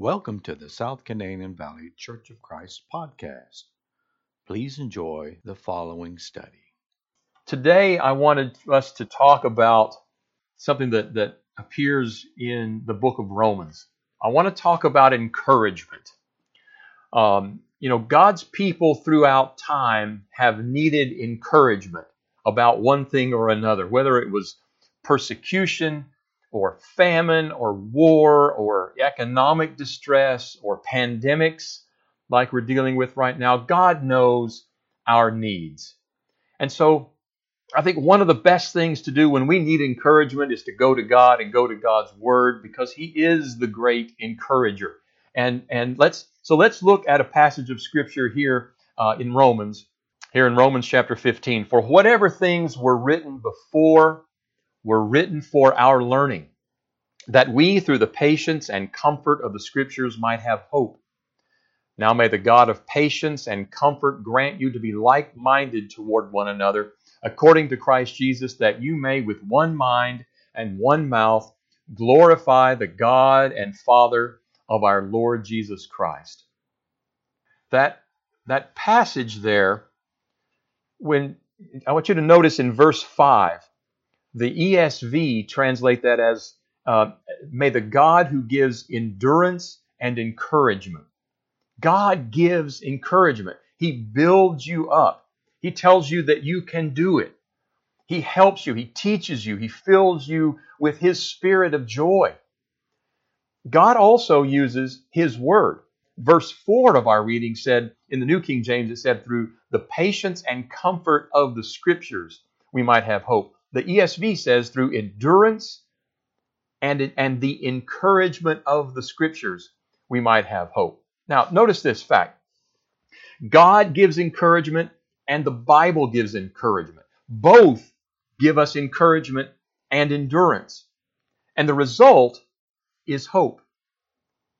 Welcome to the South Canadian Valley Church of Christ podcast. Please enjoy the following study. Today, I wanted us to talk about something that, that appears in the book of Romans. I want to talk about encouragement. Um, you know, God's people throughout time have needed encouragement about one thing or another, whether it was persecution or famine or war or economic distress or pandemics like we're dealing with right now. God knows our needs. And so I think one of the best things to do when we need encouragement is to go to God and go to God's word because he is the great encourager. And and let's so let's look at a passage of scripture here uh, in Romans, here in Romans chapter 15. For whatever things were written before were written for our learning, that we through the patience and comfort of the scriptures might have hope. Now may the God of patience and comfort grant you to be like-minded toward one another according to Christ Jesus, that you may with one mind and one mouth glorify the God and Father of our Lord Jesus Christ. That, that passage there, when I want you to notice in verse 5, the ESV translate that as uh, may the God who gives endurance and encouragement. God gives encouragement. He builds you up. He tells you that you can do it. He helps you. He teaches you. He fills you with His spirit of joy. God also uses His word. Verse 4 of our reading said, in the New King James, it said, through the patience and comfort of the scriptures, we might have hope. The ESV says, through endurance and, and the encouragement of the scriptures, we might have hope. Now, notice this fact God gives encouragement and the Bible gives encouragement. Both give us encouragement and endurance. And the result is hope.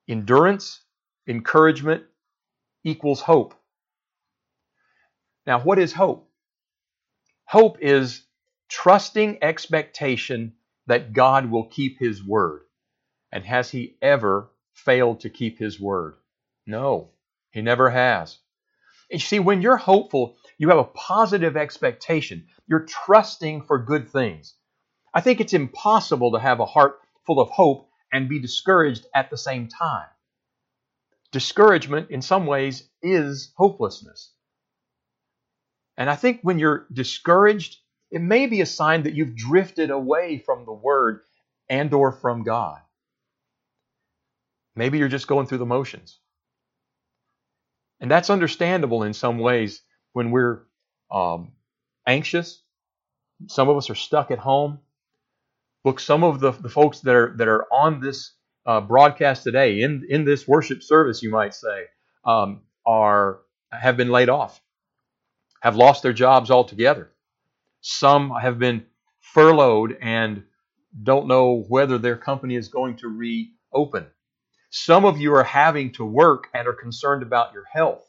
Endurance, encouragement equals hope. Now, what is hope? Hope is trusting expectation that God will keep His word. And has He ever failed to keep His word? No, He never has. You see, when you're hopeful, you have a positive expectation. You're trusting for good things. I think it's impossible to have a heart full of hope and be discouraged at the same time. Discouragement, in some ways, is hopelessness. And I think when you're discouraged, it may be a sign that you've drifted away from the Word and or from God. Maybe you're just going through the motions. And that's understandable in some ways when we're um, anxious. Some of us are stuck at home. Look, some of the, the folks that are that are on this uh, broadcast today, in in this worship service, you might say, um, are have been laid off, have lost their jobs altogether. Some have been furloughed and don't know whether their company is going to reopen. Some of you are having to work and are concerned about your health.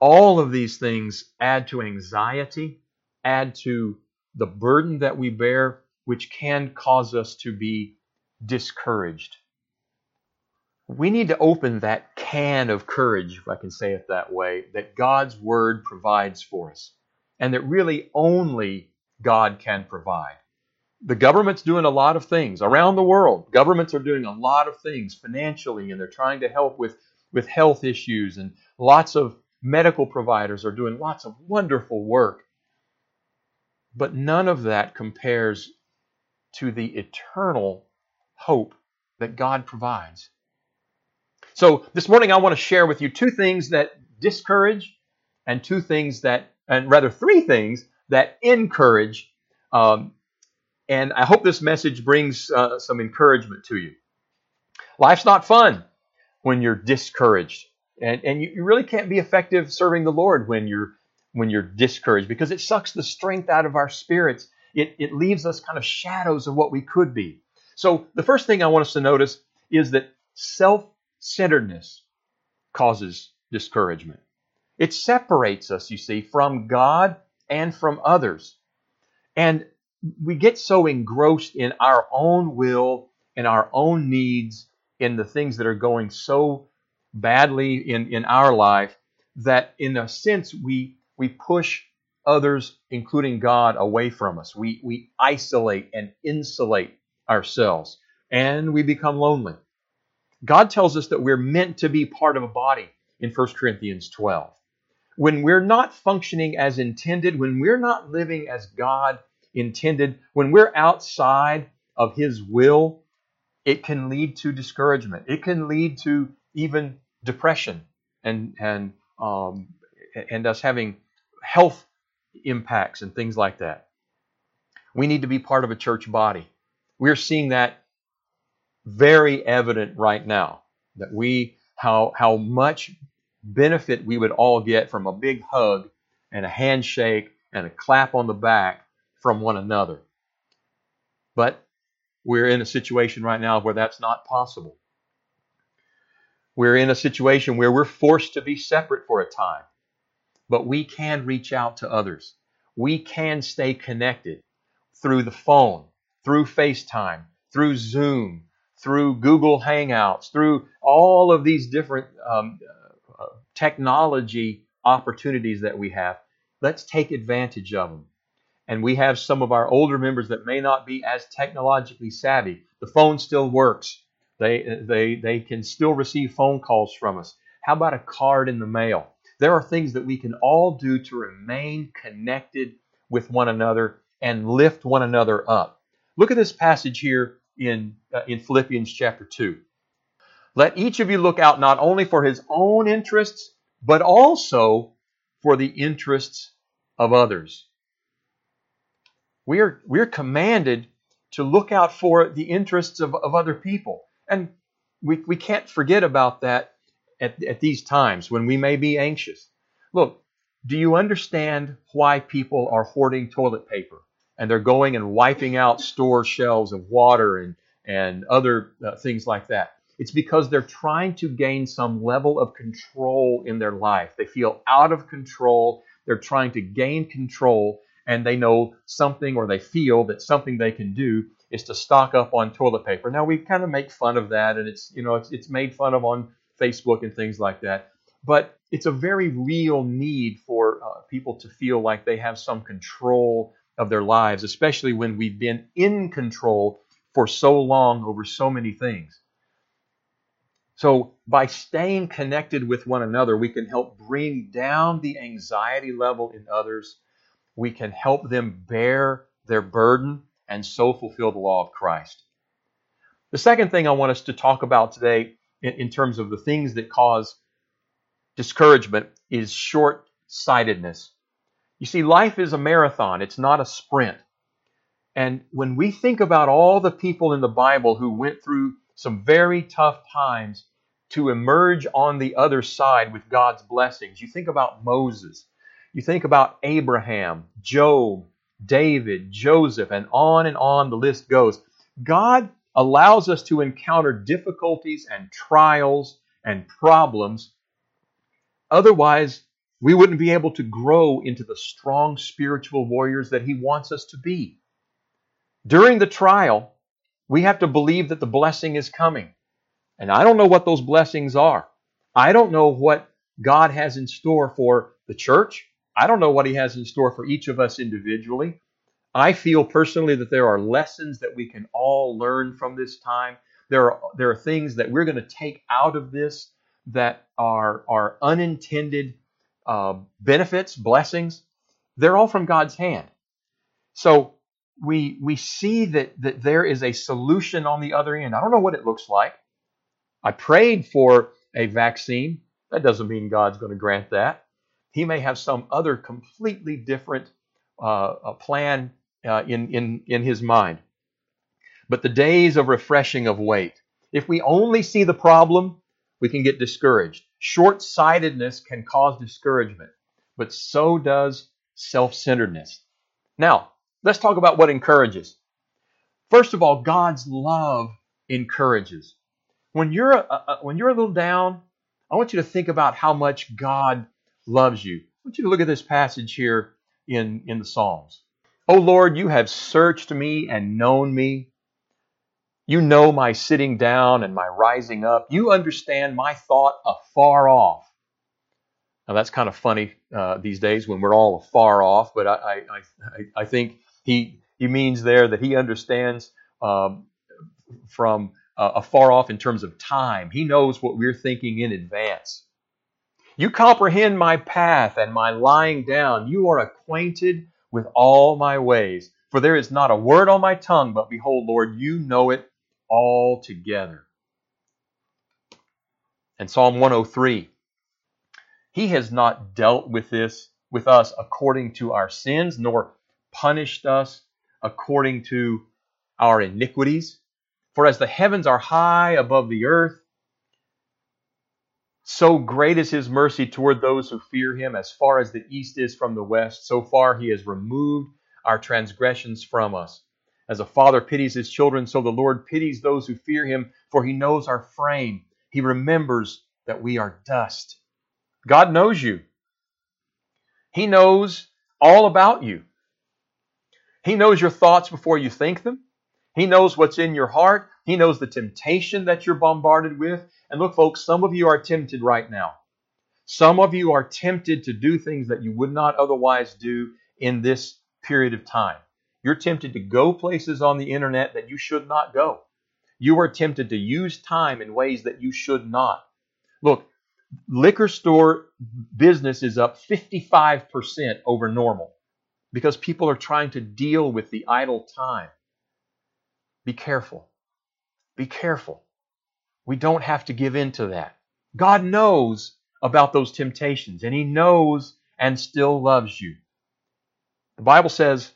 All of these things add to anxiety, add to the burden that we bear, which can cause us to be discouraged. We need to open that can of courage, if I can say it that way, that God's Word provides for us, and that really only God can provide. The government's doing a lot of things around the world. Governments are doing a lot of things financially, and they're trying to help with, with health issues, and lots of medical providers are doing lots of wonderful work. But none of that compares to the eternal hope that God provides. So this morning I want to share with you two things that discourage and two things that, and rather three things that encourage um, and I hope this message brings uh, some encouragement to you. Life's not fun when you're discouraged. And, and you, you really can't be effective serving the Lord when you're when you're discouraged because it sucks the strength out of our spirits. It, it leaves us kind of shadows of what we could be. So the first thing I want us to notice is that self-centeredness causes discouragement. It separates us, you see, from God and from others. And we get so engrossed in our own will and our own needs in the things that are going so badly in, in our life that in a sense we we push others, including God, away from us. We we isolate and insulate ourselves and we become lonely. God tells us that we're meant to be part of a body in 1 Corinthians 12. When we're not functioning as intended, when we're not living as God intended, when we're outside of His will, it can lead to discouragement. It can lead to even depression and and um, and us having health impacts and things like that. We need to be part of a church body. We're seeing that very evident right now that we how how much benefit we would all get from a big hug and a handshake and a clap on the back from one another. But we're in a situation right now where that's not possible. We're in a situation where we're forced to be separate for a time, but we can reach out to others. We can stay connected through the phone, through FaceTime, through Zoom, through Google Hangouts, through all of these different um, technology opportunities that we have. Let's take advantage of them. And we have some of our older members that may not be as technologically savvy. The phone still works. They, they, they can still receive phone calls from us. How about a card in the mail? There are things that we can all do to remain connected with one another and lift one another up. Look at this passage here in, uh, in Philippians chapter 2. Let each of you look out not only for his own interests, but also for the interests of others. We are, we're commanded to look out for the interests of, of other people. And we, we can't forget about that at, at these times when we may be anxious. Look, do you understand why people are hoarding toilet paper? and they're going and wiping out store shelves of water and, and other uh, things like that. It's because they're trying to gain some level of control in their life. They feel out of control. They're trying to gain control, and they know something or they feel that something they can do is to stock up on toilet paper. Now we kind of make fun of that, and it's you know it's, it's made fun of on Facebook and things like that. But it's a very real need for uh, people to feel like they have some control of their lives, especially when we've been in control for so long over so many things. So, by staying connected with one another, we can help bring down the anxiety level in others. We can help them bear their burden and so fulfill the law of Christ. The second thing I want us to talk about today, in, in terms of the things that cause discouragement, is short sightedness. You see, life is a marathon, it's not a sprint. And when we think about all the people in the Bible who went through some very tough times to emerge on the other side with God's blessings, you think about Moses, you think about Abraham, Job, David, Joseph, and on and on the list goes. God allows us to encounter difficulties and trials and problems. Otherwise, we wouldn't be able to grow into the strong spiritual warriors that He wants us to be. During the trial, we have to believe that the blessing is coming. And I don't know what those blessings are. I don't know what God has in store for the church. I don't know what He has in store for each of us individually. I feel personally that there are lessons that we can all learn from this time. There are, there are things that we're going to take out of this that are, are unintended uh, benefits, blessings, they're all from God's hand. So we we see that that there is a solution on the other end. I don't know what it looks like. I prayed for a vaccine. That doesn't mean God's going to grant that. He may have some other completely different uh, plan uh, in in in His mind. But the days of refreshing of wait. If we only see the problem, we can get discouraged. Short sightedness can cause discouragement, but so does self centeredness. Now, let's talk about what encourages. First of all, God's love encourages. When you're, a, a, when you're a little down, I want you to think about how much God loves you. I want you to look at this passage here in, in the Psalms. Oh Lord, you have searched me and known me. You know my sitting down and my rising up. You understand my thought afar off. Now that's kind of funny uh, these days when we're all afar off, but I, I, I, I think he, he means there that he understands um, from uh, afar off in terms of time. He knows what we're thinking in advance. You comprehend my path and my lying down. You are acquainted with all my ways. For there is not a word on my tongue, but behold, Lord, you know it all together. And Psalm 103 He has not dealt with this with us according to our sins, nor punished us according to our iniquities. For as the heavens are high above the earth, so great is his mercy toward those who fear him. As far as the east is from the west, so far he has removed our transgressions from us. As a father pities his children, so the Lord pities those who fear him, for he knows our frame. He remembers that we are dust. God knows you. He knows all about you. He knows your thoughts before you think them. He knows what's in your heart. He knows the temptation that you're bombarded with. And look, folks, some of you are tempted right now. Some of you are tempted to do things that you would not otherwise do in this period of time. You're tempted to go places on the internet that you should not go. You are tempted to use time in ways that you should not. Look, liquor store business is up 55% over normal because people are trying to deal with the idle time. Be careful. Be careful. We don't have to give in to that. God knows about those temptations, and He knows and still loves you. The Bible says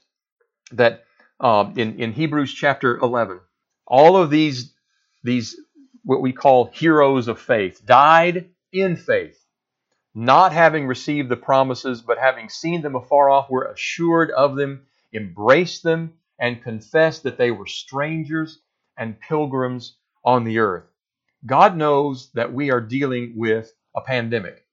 that um, in, in Hebrews chapter 11, all of these, these, what we call heroes of faith, died in faith, not having received the promises, but having seen them afar off, were assured of them, embraced them, and confessed that they were strangers and pilgrims on the earth. God knows that we are dealing with a pandemic,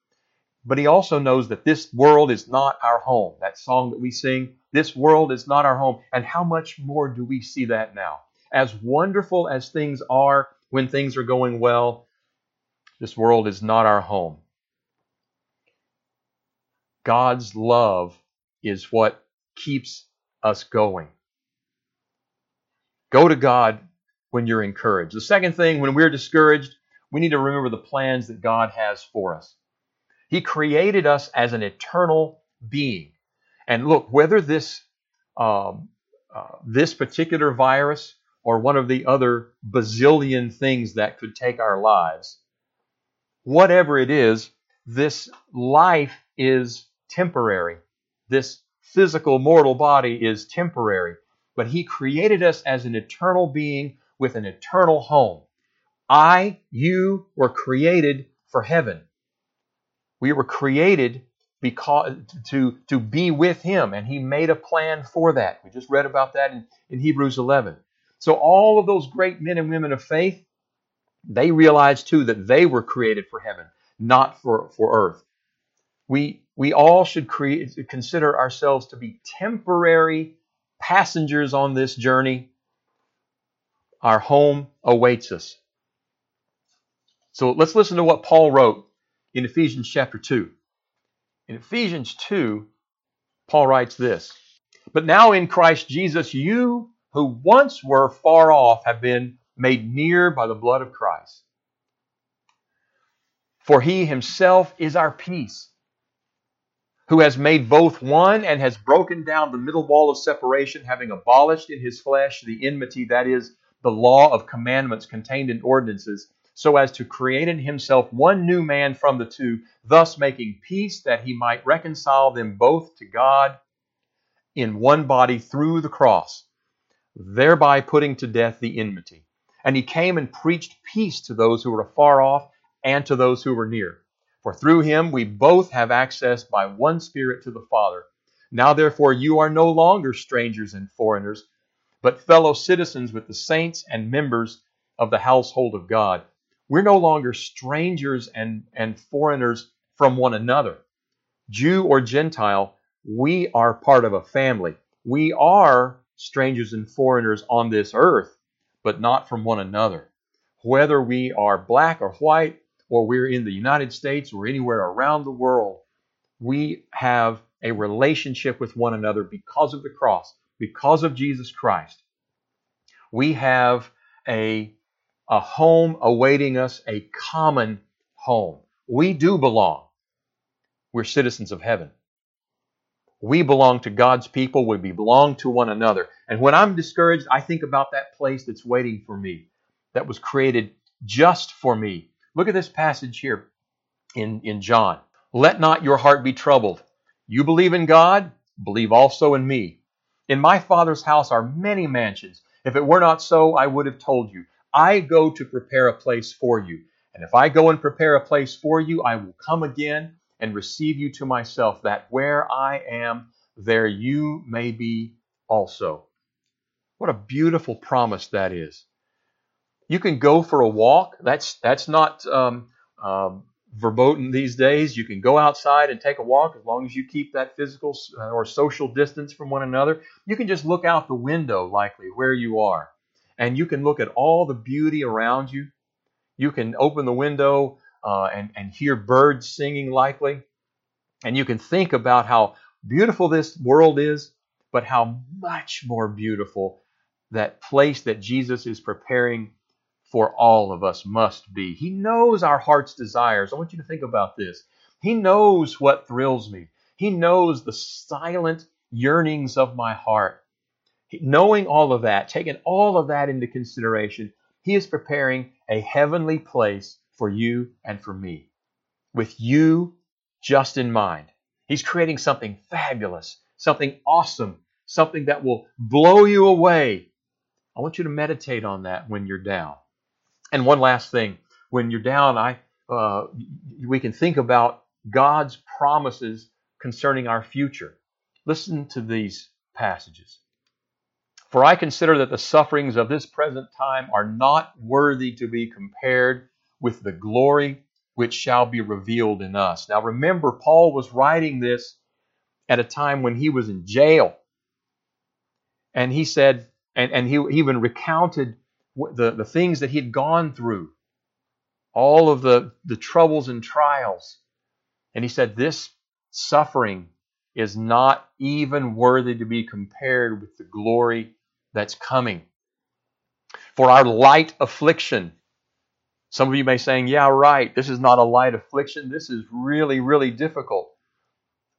but He also knows that this world is not our home. That song that we sing, this world is not our home. And how much more do we see that now? As wonderful as things are when things are going well, this world is not our home. God's love is what keeps us going. Go to God when you're encouraged. The second thing, when we're discouraged, we need to remember the plans that God has for us. He created us as an eternal being. And look, whether this um, uh, this particular virus or one of the other bazillion things that could take our lives, whatever it is, this life is temporary. This physical mortal body is temporary. But He created us as an eternal being with an eternal home. I, you were created for heaven. We were created because to to be with him and he made a plan for that we just read about that in, in hebrews 11 so all of those great men and women of faith they realized too that they were created for heaven not for for earth we we all should create, consider ourselves to be temporary passengers on this journey. Our home awaits us. So let's listen to what paul wrote in ephesians chapter 2 in Ephesians 2, Paul writes this But now in Christ Jesus, you who once were far off have been made near by the blood of Christ. For he himself is our peace, who has made both one and has broken down the middle wall of separation, having abolished in his flesh the enmity, that is, the law of commandments contained in ordinances so as to create in himself one new man from the two, thus making peace that he might reconcile them both to God in one body through the cross, thereby putting to death the enmity. And he came and preached peace to those who were afar off and to those who were near. For through him we both have access by one Spirit to the Father. Now therefore you are no longer strangers and foreigners, but fellow citizens with the saints and members of the household of God we're no longer strangers and, and foreigners from one another. Jew or Gentile, we are part of a family. We are strangers and foreigners on this earth, but not from one another. Whether we are black or white, or we're in the United States or anywhere around the world, we have a relationship with one another because of the cross, because of Jesus Christ. We have a, a home awaiting us, a common home. We do belong. We're citizens of heaven. We belong to God's people. We belong to one another. And when I'm discouraged, I think about that place that's waiting for me, that was created just for me. Look at this passage here in, in John. Let not your heart be troubled. You believe in God, believe also in me. In my Father's house are many mansions. If it were not so, I would have told you. I go to prepare a place for you. And if I go and prepare a place for you, I will come again and receive you to myself, that where I am, there you may be also. What a beautiful promise that is. You can go for a walk. That's that's not um, um, verboten these days. You can go outside and take a walk as long as you keep that physical uh, or social distance from one another. You can just look out the window, likely where you are, and you can look at all the beauty around you. You can open the window uh, and, and hear birds singing likely. And you can think about how beautiful this world is, but how much more beautiful that place that Jesus is preparing for all of us must be. He knows our heart's desires. I want you to think about this. He knows what thrills me. He knows the silent yearnings of my heart. Knowing all of that, taking all of that into consideration, He is preparing a heavenly place for you and for me, with you just in mind. He's creating something fabulous, something awesome, something that will blow you away. I want you to meditate on that when you're down. And one last thing, when you're down, I uh, we can think about God's promises concerning our future. Listen to these passages. For I consider that the sufferings of this present time are not worthy to be compared with the glory which shall be revealed in us. Now remember, Paul was writing this at a time when he was in jail. And he said, and, and he even recounted the, the things that he had gone through, all of the, the troubles and trials. And he said, This suffering is not even worthy to be compared with the glory that's coming. For our light affliction, some of you may saying, yeah, right, this is not a light affliction. This is really, really difficult.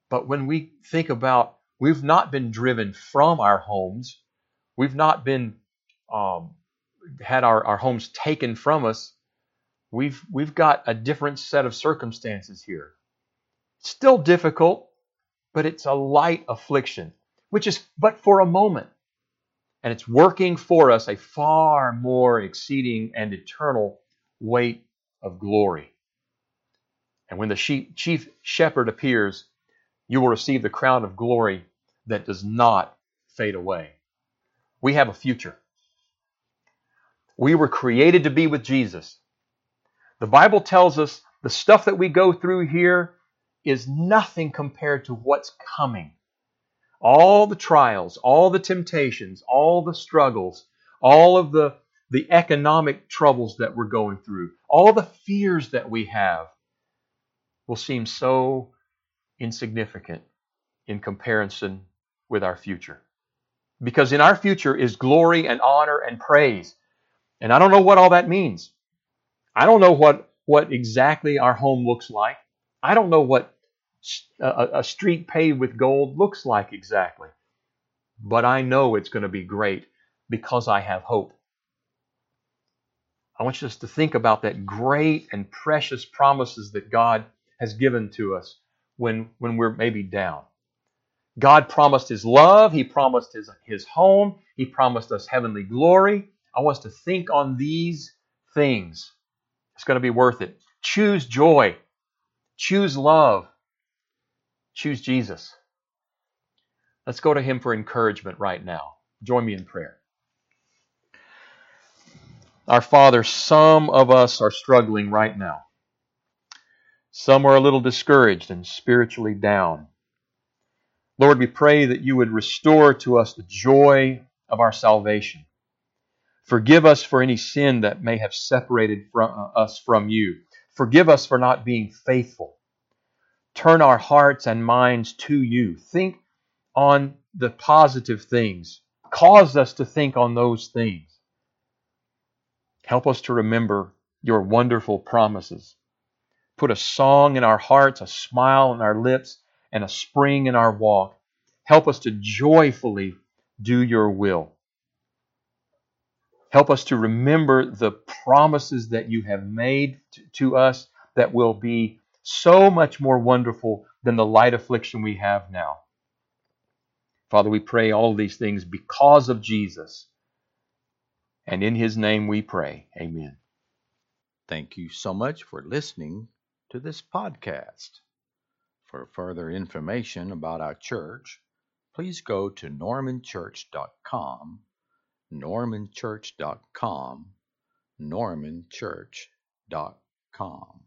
But when we think about we've not been driven from our homes, we've not been um, had our, our homes taken from us, we've we've got a different set of circumstances here. Still difficult, but it's a light affliction, which is but for a moment. And it's working for us a far more exceeding and eternal weight of glory. And when the chief shepherd appears, you will receive the crown of glory that does not fade away. We have a future. We were created to be with Jesus. The Bible tells us the stuff that we go through here is nothing compared to what's coming. All the trials, all the temptations, all the struggles, all of the the economic troubles that we're going through, all the fears that we have will seem so insignificant in comparison with our future. Because in our future is glory and honor and praise. And I don't know what all that means. I don't know what, what exactly our home looks like. I don't know what a, a street paved with gold looks like exactly. But I know it's going to be great because I have hope. I want us to think about that great and precious promises that God has given to us when, when we're maybe down. God promised His love, He promised His, His home, He promised us heavenly glory. I want us to think on these things. It's going to be worth it. Choose joy, choose love, choose Jesus. Let's go to Him for encouragement right now. Join me in prayer. Our Father, some of us are struggling right now. Some are a little discouraged and spiritually down. Lord, we pray that you would restore to us the joy of our salvation. Forgive us for any sin that may have separated from, uh, us from you. Forgive us for not being faithful. Turn our hearts and minds to you. Think on the positive things. Cause us to think on those things. Help us to remember your wonderful promises. Put a song in our hearts, a smile on our lips, and a spring in our walk. Help us to joyfully do your will. Help us to remember the promises that you have made to us that will be so much more wonderful than the light affliction we have now. Father, we pray all these things because of Jesus. And in his name we pray. Amen. Thank you so much for listening to this podcast. For further information about our church, please go to normanchurch.com, normanchurch.com, normanchurch.com.